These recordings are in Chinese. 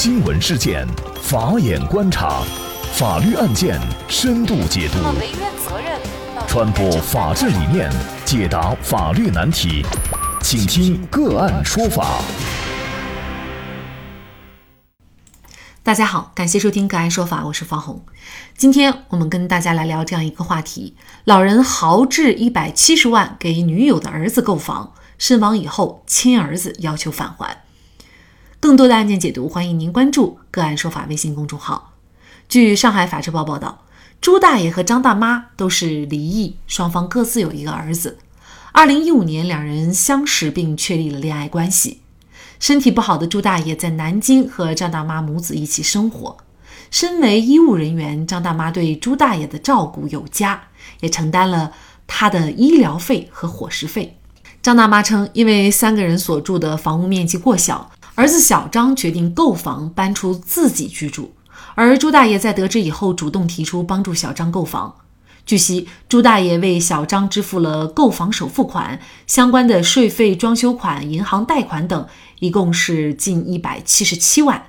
新闻事件，法眼观察，法律案件深度解读，传播法治理念，解答法律难题，请听个案说法。大家好，感谢收听个案说法，我是方红。今天我们跟大家来聊这样一个话题：老人豪掷一百七十万给女友的儿子购房，身亡以后，亲儿子要求返还。更多的案件解读，欢迎您关注“个案说法”微信公众号。据上海法制报报道，朱大爷和张大妈都是离异，双方各自有一个儿子。二零一五年，两人相识并确立了恋爱关系。身体不好的朱大爷在南京和张大妈母子一起生活。身为医务人员，张大妈对朱大爷的照顾有加，也承担了他的医疗费和伙食费。张大妈称，因为三个人所住的房屋面积过小。儿子小张决定购房搬出自己居住，而朱大爷在得知以后主动提出帮助小张购房。据悉，朱大爷为小张支付了购房首付款、相关的税费、装修款、银行贷款等，一共是近一百七十七万。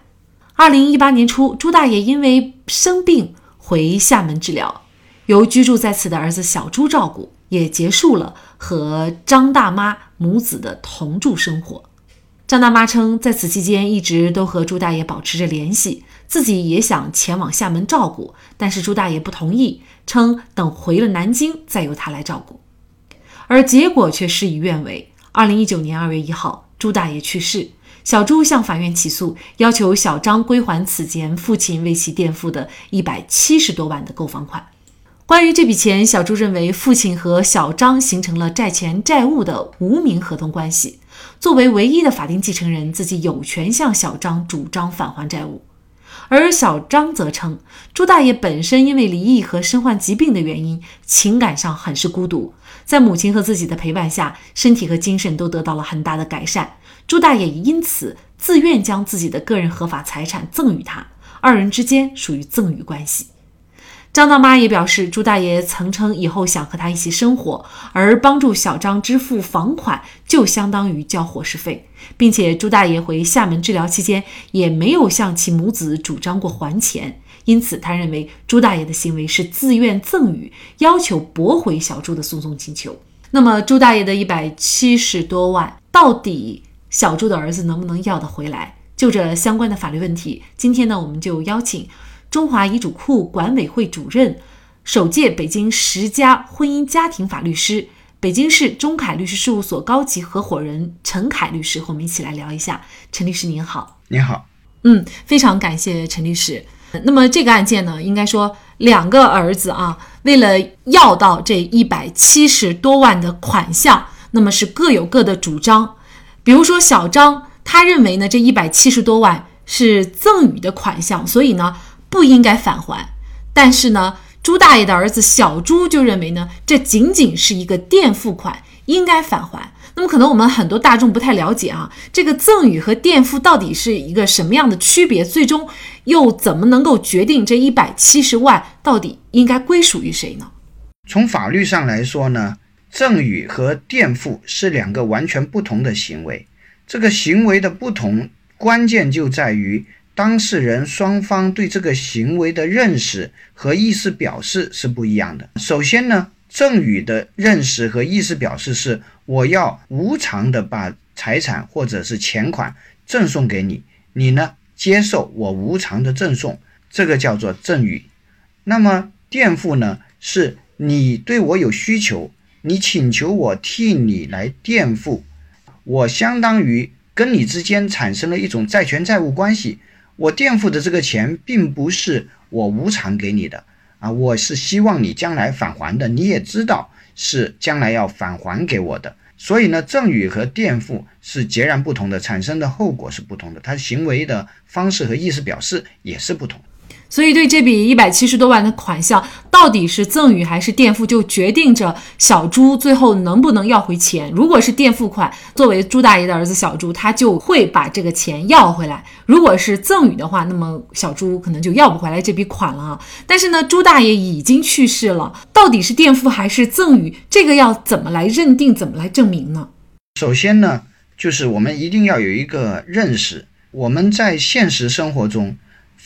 二零一八年初，朱大爷因为生病回厦门治疗，由居住在此的儿子小朱照顾，也结束了和张大妈母子的同住生活。张大妈称，在此期间一直都和朱大爷保持着联系，自己也想前往厦门照顾，但是朱大爷不同意，称等回了南京再由他来照顾，而结果却事与愿违。二零一九年二月一号，朱大爷去世，小朱向法院起诉，要求小张归还此前父亲为其垫付的一百七十多万的购房款。关于这笔钱，小朱认为父亲和小张形成了债权债务的无名合同关系。作为唯一的法定继承人，自己有权向小张主张返还债务，而小张则称，朱大爷本身因为离异和身患疾病的原因，情感上很是孤独，在母亲和自己的陪伴下，身体和精神都得到了很大的改善。朱大爷因此自愿将自己的个人合法财产赠与他，二人之间属于赠与关系。张大妈也表示，朱大爷曾称以后想和他一起生活，而帮助小张支付房款就相当于交伙食费，并且朱大爷回厦门治疗期间也没有向其母子主张过还钱，因此他认为朱大爷的行为是自愿赠与，要求驳回小朱的诉讼请求。那么，朱大爷的一百七十多万，到底小朱的儿子能不能要得回来？就这相关的法律问题，今天呢，我们就邀请。中华遗嘱库管委会主任、首届北京十佳婚姻家庭法律师、北京市中凯律师事务所高级合伙人陈凯律师和我们一起来聊一下。陈律师您好，您好，嗯，非常感谢陈律师。那么这个案件呢，应该说两个儿子啊，为了要到这一百七十多万的款项，那么是各有各的主张。比如说小张，他认为呢，这一百七十多万是赠与的款项，所以呢。不应该返还，但是呢，朱大爷的儿子小朱就认为呢，这仅仅是一个垫付款，应该返还。那么可能我们很多大众不太了解啊，这个赠与和垫付到底是一个什么样的区别？最终又怎么能够决定这一百七十万到底应该归属于谁呢？从法律上来说呢，赠与和垫付是两个完全不同的行为，这个行为的不同关键就在于。当事人双方对这个行为的认识和意思表示是不一样的。首先呢，赠与的认识和意思表示是我要无偿的把财产或者是钱款赠送给你，你呢接受我无偿的赠送，这个叫做赠与。那么垫付呢，是你对我有需求，你请求我替你来垫付，我相当于跟你之间产生了一种债权债务关系。我垫付的这个钱并不是我无偿给你的啊，我是希望你将来返还的，你也知道是将来要返还给我的，所以呢，赠与和垫付是截然不同的，产生的后果是不同的，他行为的方式和意思表示也是不同。所以，对这笔一百七十多万的款项，到底是赠与还是垫付，就决定着小朱最后能不能要回钱。如果是垫付款，作为朱大爷的儿子小朱，他就会把这个钱要回来；如果是赠与的话，那么小朱可能就要不回来这笔款了啊。但是呢，朱大爷已经去世了，到底是垫付还是赠与，这个要怎么来认定，怎么来证明呢？首先呢，就是我们一定要有一个认识，我们在现实生活中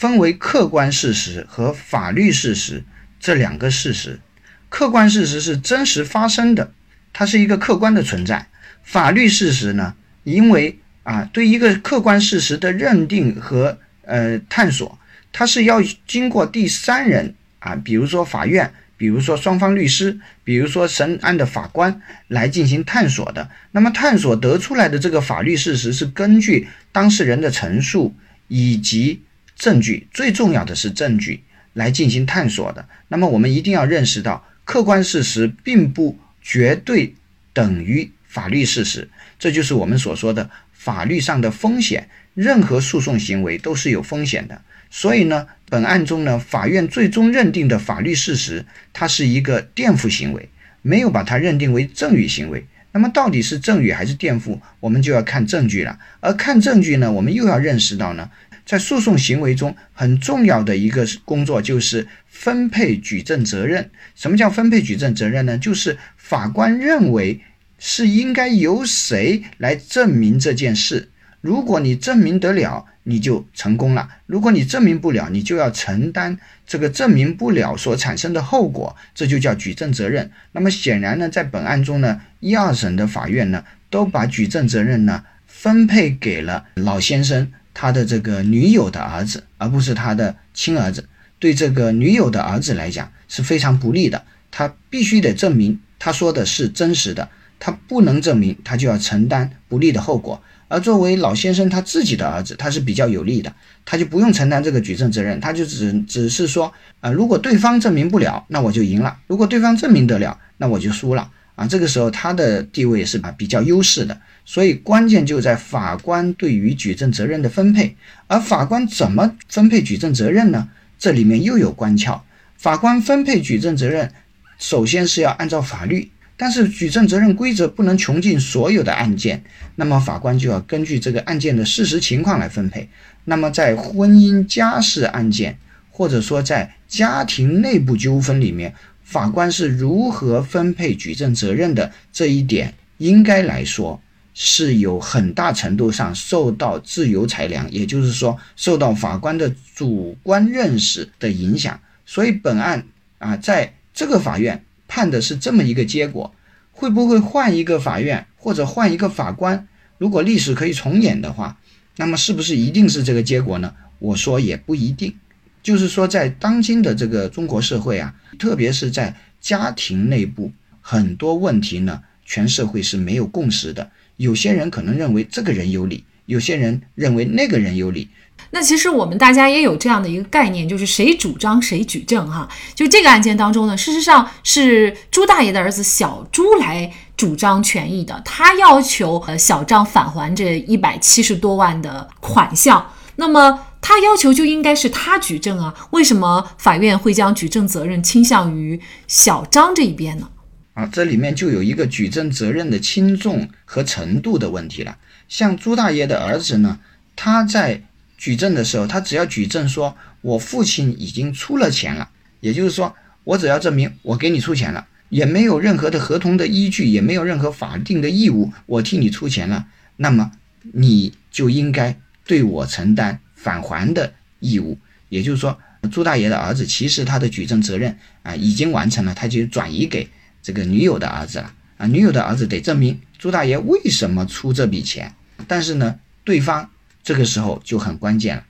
分为客观事实和法律事实这两个事实。客观事实是真实发生的，它是一个客观的存在。法律事实呢，因为啊，对一个客观事实的认定和呃探索，它是要经过第三人啊，比如说法院。比如说双方律师，比如说审案的法官来进行探索的，那么探索得出来的这个法律事实是根据当事人的陈述以及证据，最重要的是证据来进行探索的。那么我们一定要认识到，客观事实并不绝对等于法律事实，这就是我们所说的法律上的风险。任何诉讼行为都是有风险的。所以呢，本案中呢，法院最终认定的法律事实，它是一个垫付行为，没有把它认定为赠与行为。那么到底是赠与还是垫付，我们就要看证据了。而看证据呢，我们又要认识到呢，在诉讼行为中很重要的一个工作就是分配举证责任。什么叫分配举证责任呢？就是法官认为是应该由谁来证明这件事。如果你证明得了，你就成功了；如果你证明不了，你就要承担这个证明不了所产生的后果，这就叫举证责任。那么显然呢，在本案中呢，一二审的法院呢，都把举证责任呢分配给了老先生他的这个女友的儿子，而不是他的亲儿子。对这个女友的儿子来讲是非常不利的，他必须得证明他说的是真实的，他不能证明，他就要承担不利的后果。而作为老先生他自己的儿子，他是比较有利的，他就不用承担这个举证责任，他就只只是说，啊，如果对方证明不了，那我就赢了；如果对方证明得了，那我就输了。啊，这个时候他的地位是啊比较优势的，所以关键就在法官对于举证责任的分配。而法官怎么分配举证责任呢？这里面又有关窍。法官分配举证责任，首先是要按照法律。但是举证责任规则不能穷尽所有的案件，那么法官就要根据这个案件的事实情况来分配。那么在婚姻家事案件，或者说在家庭内部纠纷里面，法官是如何分配举证责任的这一点，应该来说是有很大程度上受到自由裁量，也就是说受到法官的主观认识的影响。所以本案啊，在这个法院。判的是这么一个结果，会不会换一个法院或者换一个法官？如果历史可以重演的话，那么是不是一定是这个结果呢？我说也不一定。就是说，在当今的这个中国社会啊，特别是在家庭内部，很多问题呢，全社会是没有共识的。有些人可能认为这个人有理，有些人认为那个人有理。那其实我们大家也有这样的一个概念，就是谁主张谁举证哈。就这个案件当中呢，事实上是朱大爷的儿子小朱来主张权益的，他要求呃小张返还这一百七十多万的款项。那么他要求就应该是他举证啊，为什么法院会将举证责任倾向于小张这一边呢？啊，这里面就有一个举证责任的轻重和程度的问题了。像朱大爷的儿子呢，他在举证的时候，他只要举证说，我父亲已经出了钱了，也就是说，我只要证明我给你出钱了，也没有任何的合同的依据，也没有任何法定的义务，我替你出钱了，那么你就应该对我承担返还的义务。也就是说，朱大爷的儿子其实他的举证责任啊已经完成了，他就转移给这个女友的儿子了啊，女友的儿子得证明朱大爷为什么出这笔钱，但是呢，对方。这个时候就很关键了，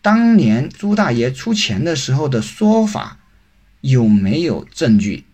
当年朱大爷出钱的时候的说法有没有证据，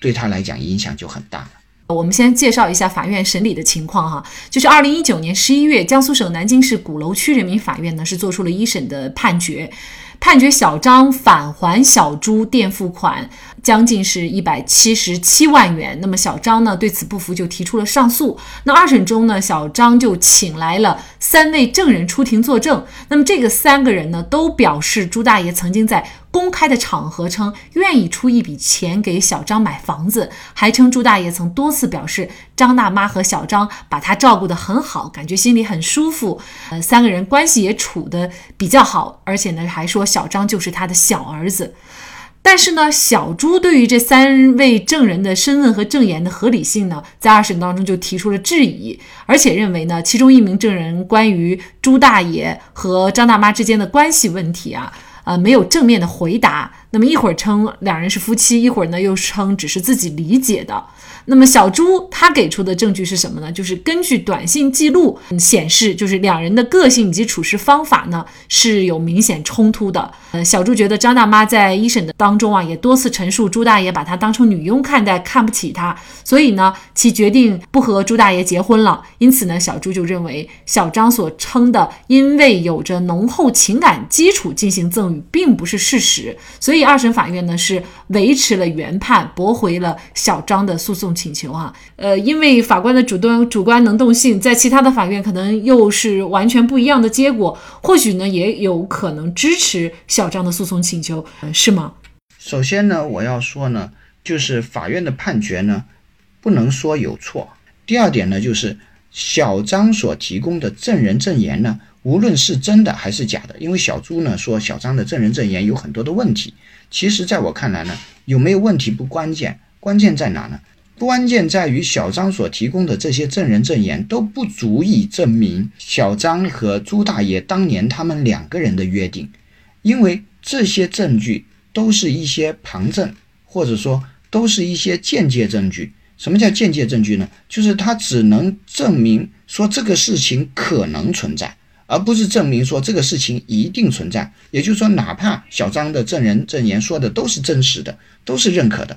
对他来讲影响就很大了。我们先介绍一下法院审理的情况哈，就是二零一九年十一月，江苏省南京市鼓楼区人民法院呢是做出了一审的判决。判决小张返还小朱垫付款，将近是一百七十七万元。那么小张呢对此不服，就提出了上诉。那二审中呢，小张就请来了三位证人出庭作证。那么这个三个人呢，都表示朱大爷曾经在。公开的场合称愿意出一笔钱给小张买房子，还称朱大爷曾多次表示张大妈和小张把他照顾得很好，感觉心里很舒服。呃，三个人关系也处得比较好，而且呢还说小张就是他的小儿子。但是呢，小朱对于这三位证人的身份和证言的合理性呢，在二审当中就提出了质疑，而且认为呢，其中一名证人关于朱大爷和张大妈之间的关系问题啊，呃，没有正面的回答。那么一会儿称两人是夫妻，一会儿呢又称只是自己理解的。那么小朱他给出的证据是什么呢？就是根据短信记录显示，就是两人的个性以及处事方法呢是有明显冲突的。呃，小朱觉得张大妈在一审的当中啊，也多次陈述朱大爷把她当成女佣看待，看不起她，所以呢，其决定不和朱大爷结婚了。因此呢，小朱就认为小张所称的因为有着浓厚情感基础进行赠与，并不是事实。所以二审法院呢是维持了原判，驳回了小张的诉讼。请求啊，呃，因为法官的主动主观能动性，在其他的法院可能又是完全不一样的结果，或许呢也有可能支持小张的诉讼请求，是吗？首先呢，我要说呢，就是法院的判决呢，不能说有错。第二点呢，就是小张所提供的证人证言呢，无论是真的还是假的，因为小朱呢说小张的证人证言有很多的问题，其实在我看来呢，有没有问题不关键，关键在哪呢？关键在于小张所提供的这些证人证言都不足以证明小张和朱大爷当年他们两个人的约定，因为这些证据都是一些旁证，或者说都是一些间接证据。什么叫间接证据呢？就是他只能证明说这个事情可能存在，而不是证明说这个事情一定存在。也就是说，哪怕小张的证人证言说的都是真实的，都是认可的。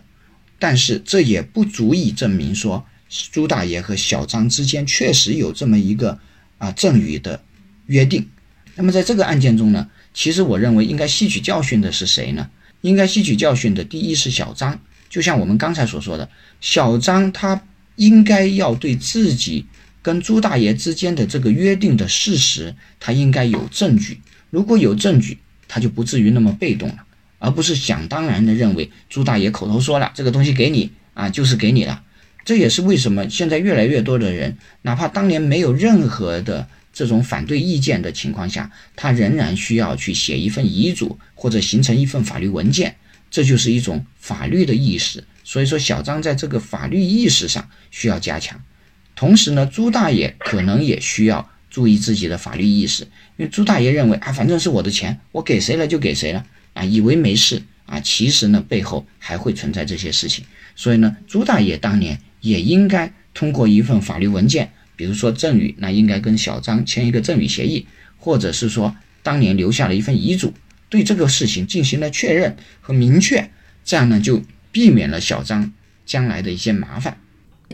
但是这也不足以证明说朱大爷和小张之间确实有这么一个啊赠与的约定。那么在这个案件中呢，其实我认为应该吸取教训的是谁呢？应该吸取教训的第一是小张，就像我们刚才所说的，小张他应该要对自己跟朱大爷之间的这个约定的事实，他应该有证据。如果有证据，他就不至于那么被动了。而不是想当然的认为朱大爷口头说了这个东西给你啊，就是给你了。这也是为什么现在越来越多的人，哪怕当年没有任何的这种反对意见的情况下，他仍然需要去写一份遗嘱或者形成一份法律文件，这就是一种法律的意识。所以说，小张在这个法律意识上需要加强。同时呢，朱大爷可能也需要注意自己的法律意识，因为朱大爷认为啊，反正是我的钱，我给谁了就给谁了。啊，以为没事啊，其实呢，背后还会存在这些事情。所以呢，朱大爷当年也应该通过一份法律文件，比如说赠与，那应该跟小张签一个赠与协议，或者是说当年留下了一份遗嘱，对这个事情进行了确认和明确，这样呢，就避免了小张将来的一些麻烦。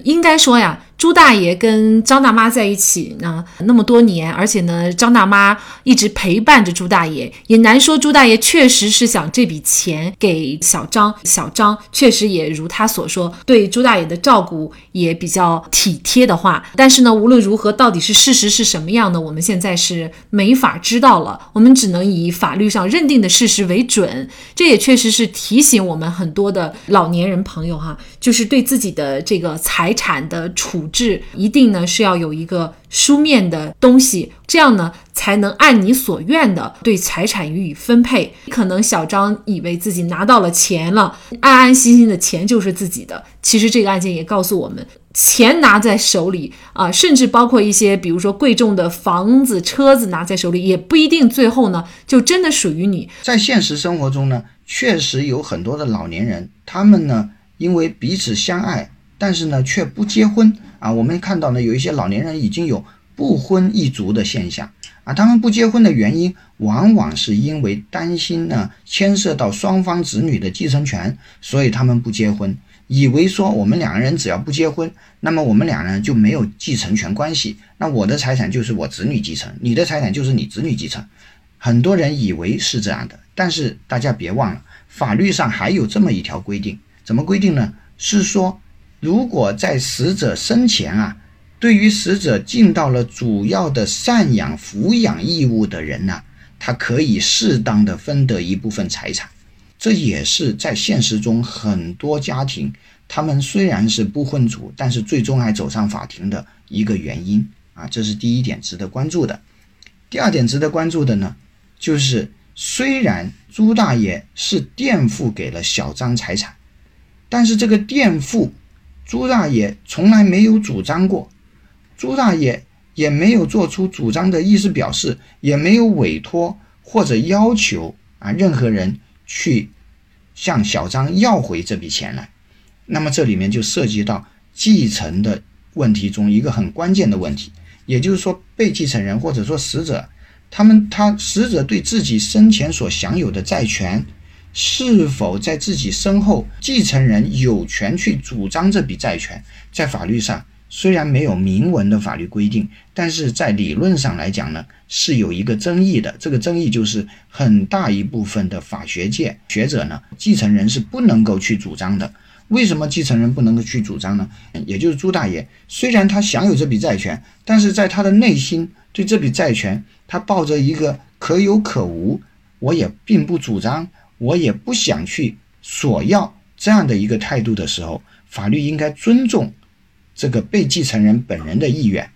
应该说呀。朱大爷跟张大妈在一起呢那么多年，而且呢，张大妈一直陪伴着朱大爷，也难说朱大爷确实是想这笔钱给小张。小张确实也如他所说，对朱大爷的照顾也比较体贴的话。但是呢，无论如何，到底是事实是什么样的，我们现在是没法知道了。我们只能以法律上认定的事实为准。这也确实是提醒我们很多的老年人朋友哈，就是对自己的这个财产的处。制一定呢是要有一个书面的东西，这样呢才能按你所愿的对财产予以分配。可能小张以为自己拿到了钱了，安安心心的钱就是自己的。其实这个案件也告诉我们，钱拿在手里啊，甚至包括一些比如说贵重的房子、车子拿在手里，也不一定最后呢就真的属于你。在现实生活中呢，确实有很多的老年人，他们呢因为彼此相爱，但是呢却不结婚。啊，我们看到呢，有一些老年人已经有不婚一族的现象啊。他们不结婚的原因，往往是因为担心呢牵涉到双方子女的继承权，所以他们不结婚，以为说我们两个人只要不结婚，那么我们两人就没有继承权关系。那我的财产就是我子女继承，你的财产就是你子女继承。很多人以为是这样的，但是大家别忘了，法律上还有这么一条规定，怎么规定呢？是说。如果在死者生前啊，对于死者尽到了主要的赡养抚养义务的人呢，他可以适当的分得一部分财产。这也是在现实中很多家庭，他们虽然是不婚族，但是最终还走上法庭的一个原因啊。这是第一点值得关注的。第二点值得关注的呢，就是虽然朱大爷是垫付给了小张财产，但是这个垫付，朱大爷从来没有主张过，朱大爷也没有做出主张的意思表示，也没有委托或者要求啊任何人去向小张要回这笔钱来。那么这里面就涉及到继承的问题中一个很关键的问题，也就是说被继承人或者说死者。他们他死者对自己生前所享有的债权，是否在自己身后继承人有权去主张这笔债权？在法律上虽然没有明文的法律规定，但是在理论上来讲呢，是有一个争议的。这个争议就是很大一部分的法学界学者呢，继承人是不能够去主张的。为什么继承人不能够去主张呢？也就是朱大爷虽然他享有这笔债权，但是在他的内心对这笔债权。他抱着一个可有可无，我也并不主张，我也不想去索要这样的一个态度的时候，法律应该尊重这个被继承人本人的意愿。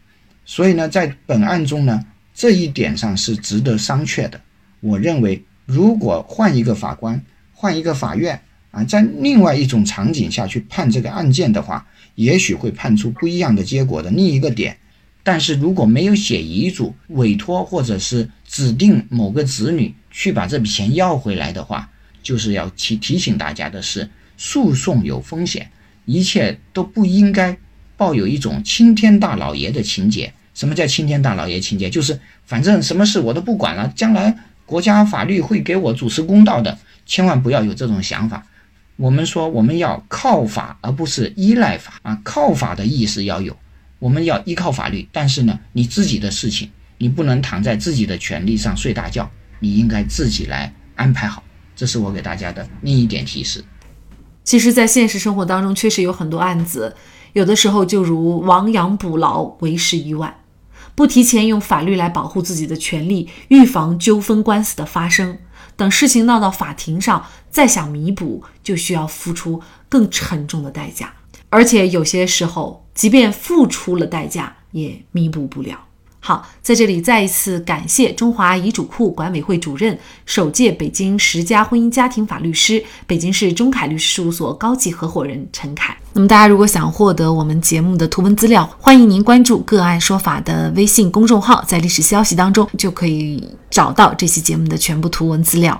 所以呢，在本案中呢，这一点上是值得商榷的。我认为，如果换一个法官，换一个法院啊，在另外一种场景下去判这个案件的话，也许会判出不一样的结果的。另一个点。但是如果没有写遗嘱、委托或者是指定某个子女去把这笔钱要回来的话，就是要提提醒大家的是，诉讼有风险，一切都不应该抱有一种青天大老爷的情节。什么叫青天大老爷情节？就是反正什么事我都不管了，将来国家法律会给我主持公道的，千万不要有这种想法。我们说我们要靠法，而不是依赖法啊，靠法的意识要有。我们要依靠法律，但是呢，你自己的事情，你不能躺在自己的权利上睡大觉，你应该自己来安排好。这是我给大家的另一点提示。其实，在现实生活当中，确实有很多案子，有的时候就如亡羊补牢，为时已晚。不提前用法律来保护自己的权利，预防纠纷官司的发生，等事情闹到法庭上，再想弥补，就需要付出更沉重的代价。而且有些时候，即便付出了代价，也弥补不了。好，在这里再一次感谢中华遗嘱库管委会主任、首届北京十佳婚姻家庭法律师、北京市中凯律师事务所高级合伙人陈凯。那么，大家如果想获得我们节目的图文资料，欢迎您关注“个案说法”的微信公众号，在历史消息当中就可以找到这期节目的全部图文资料。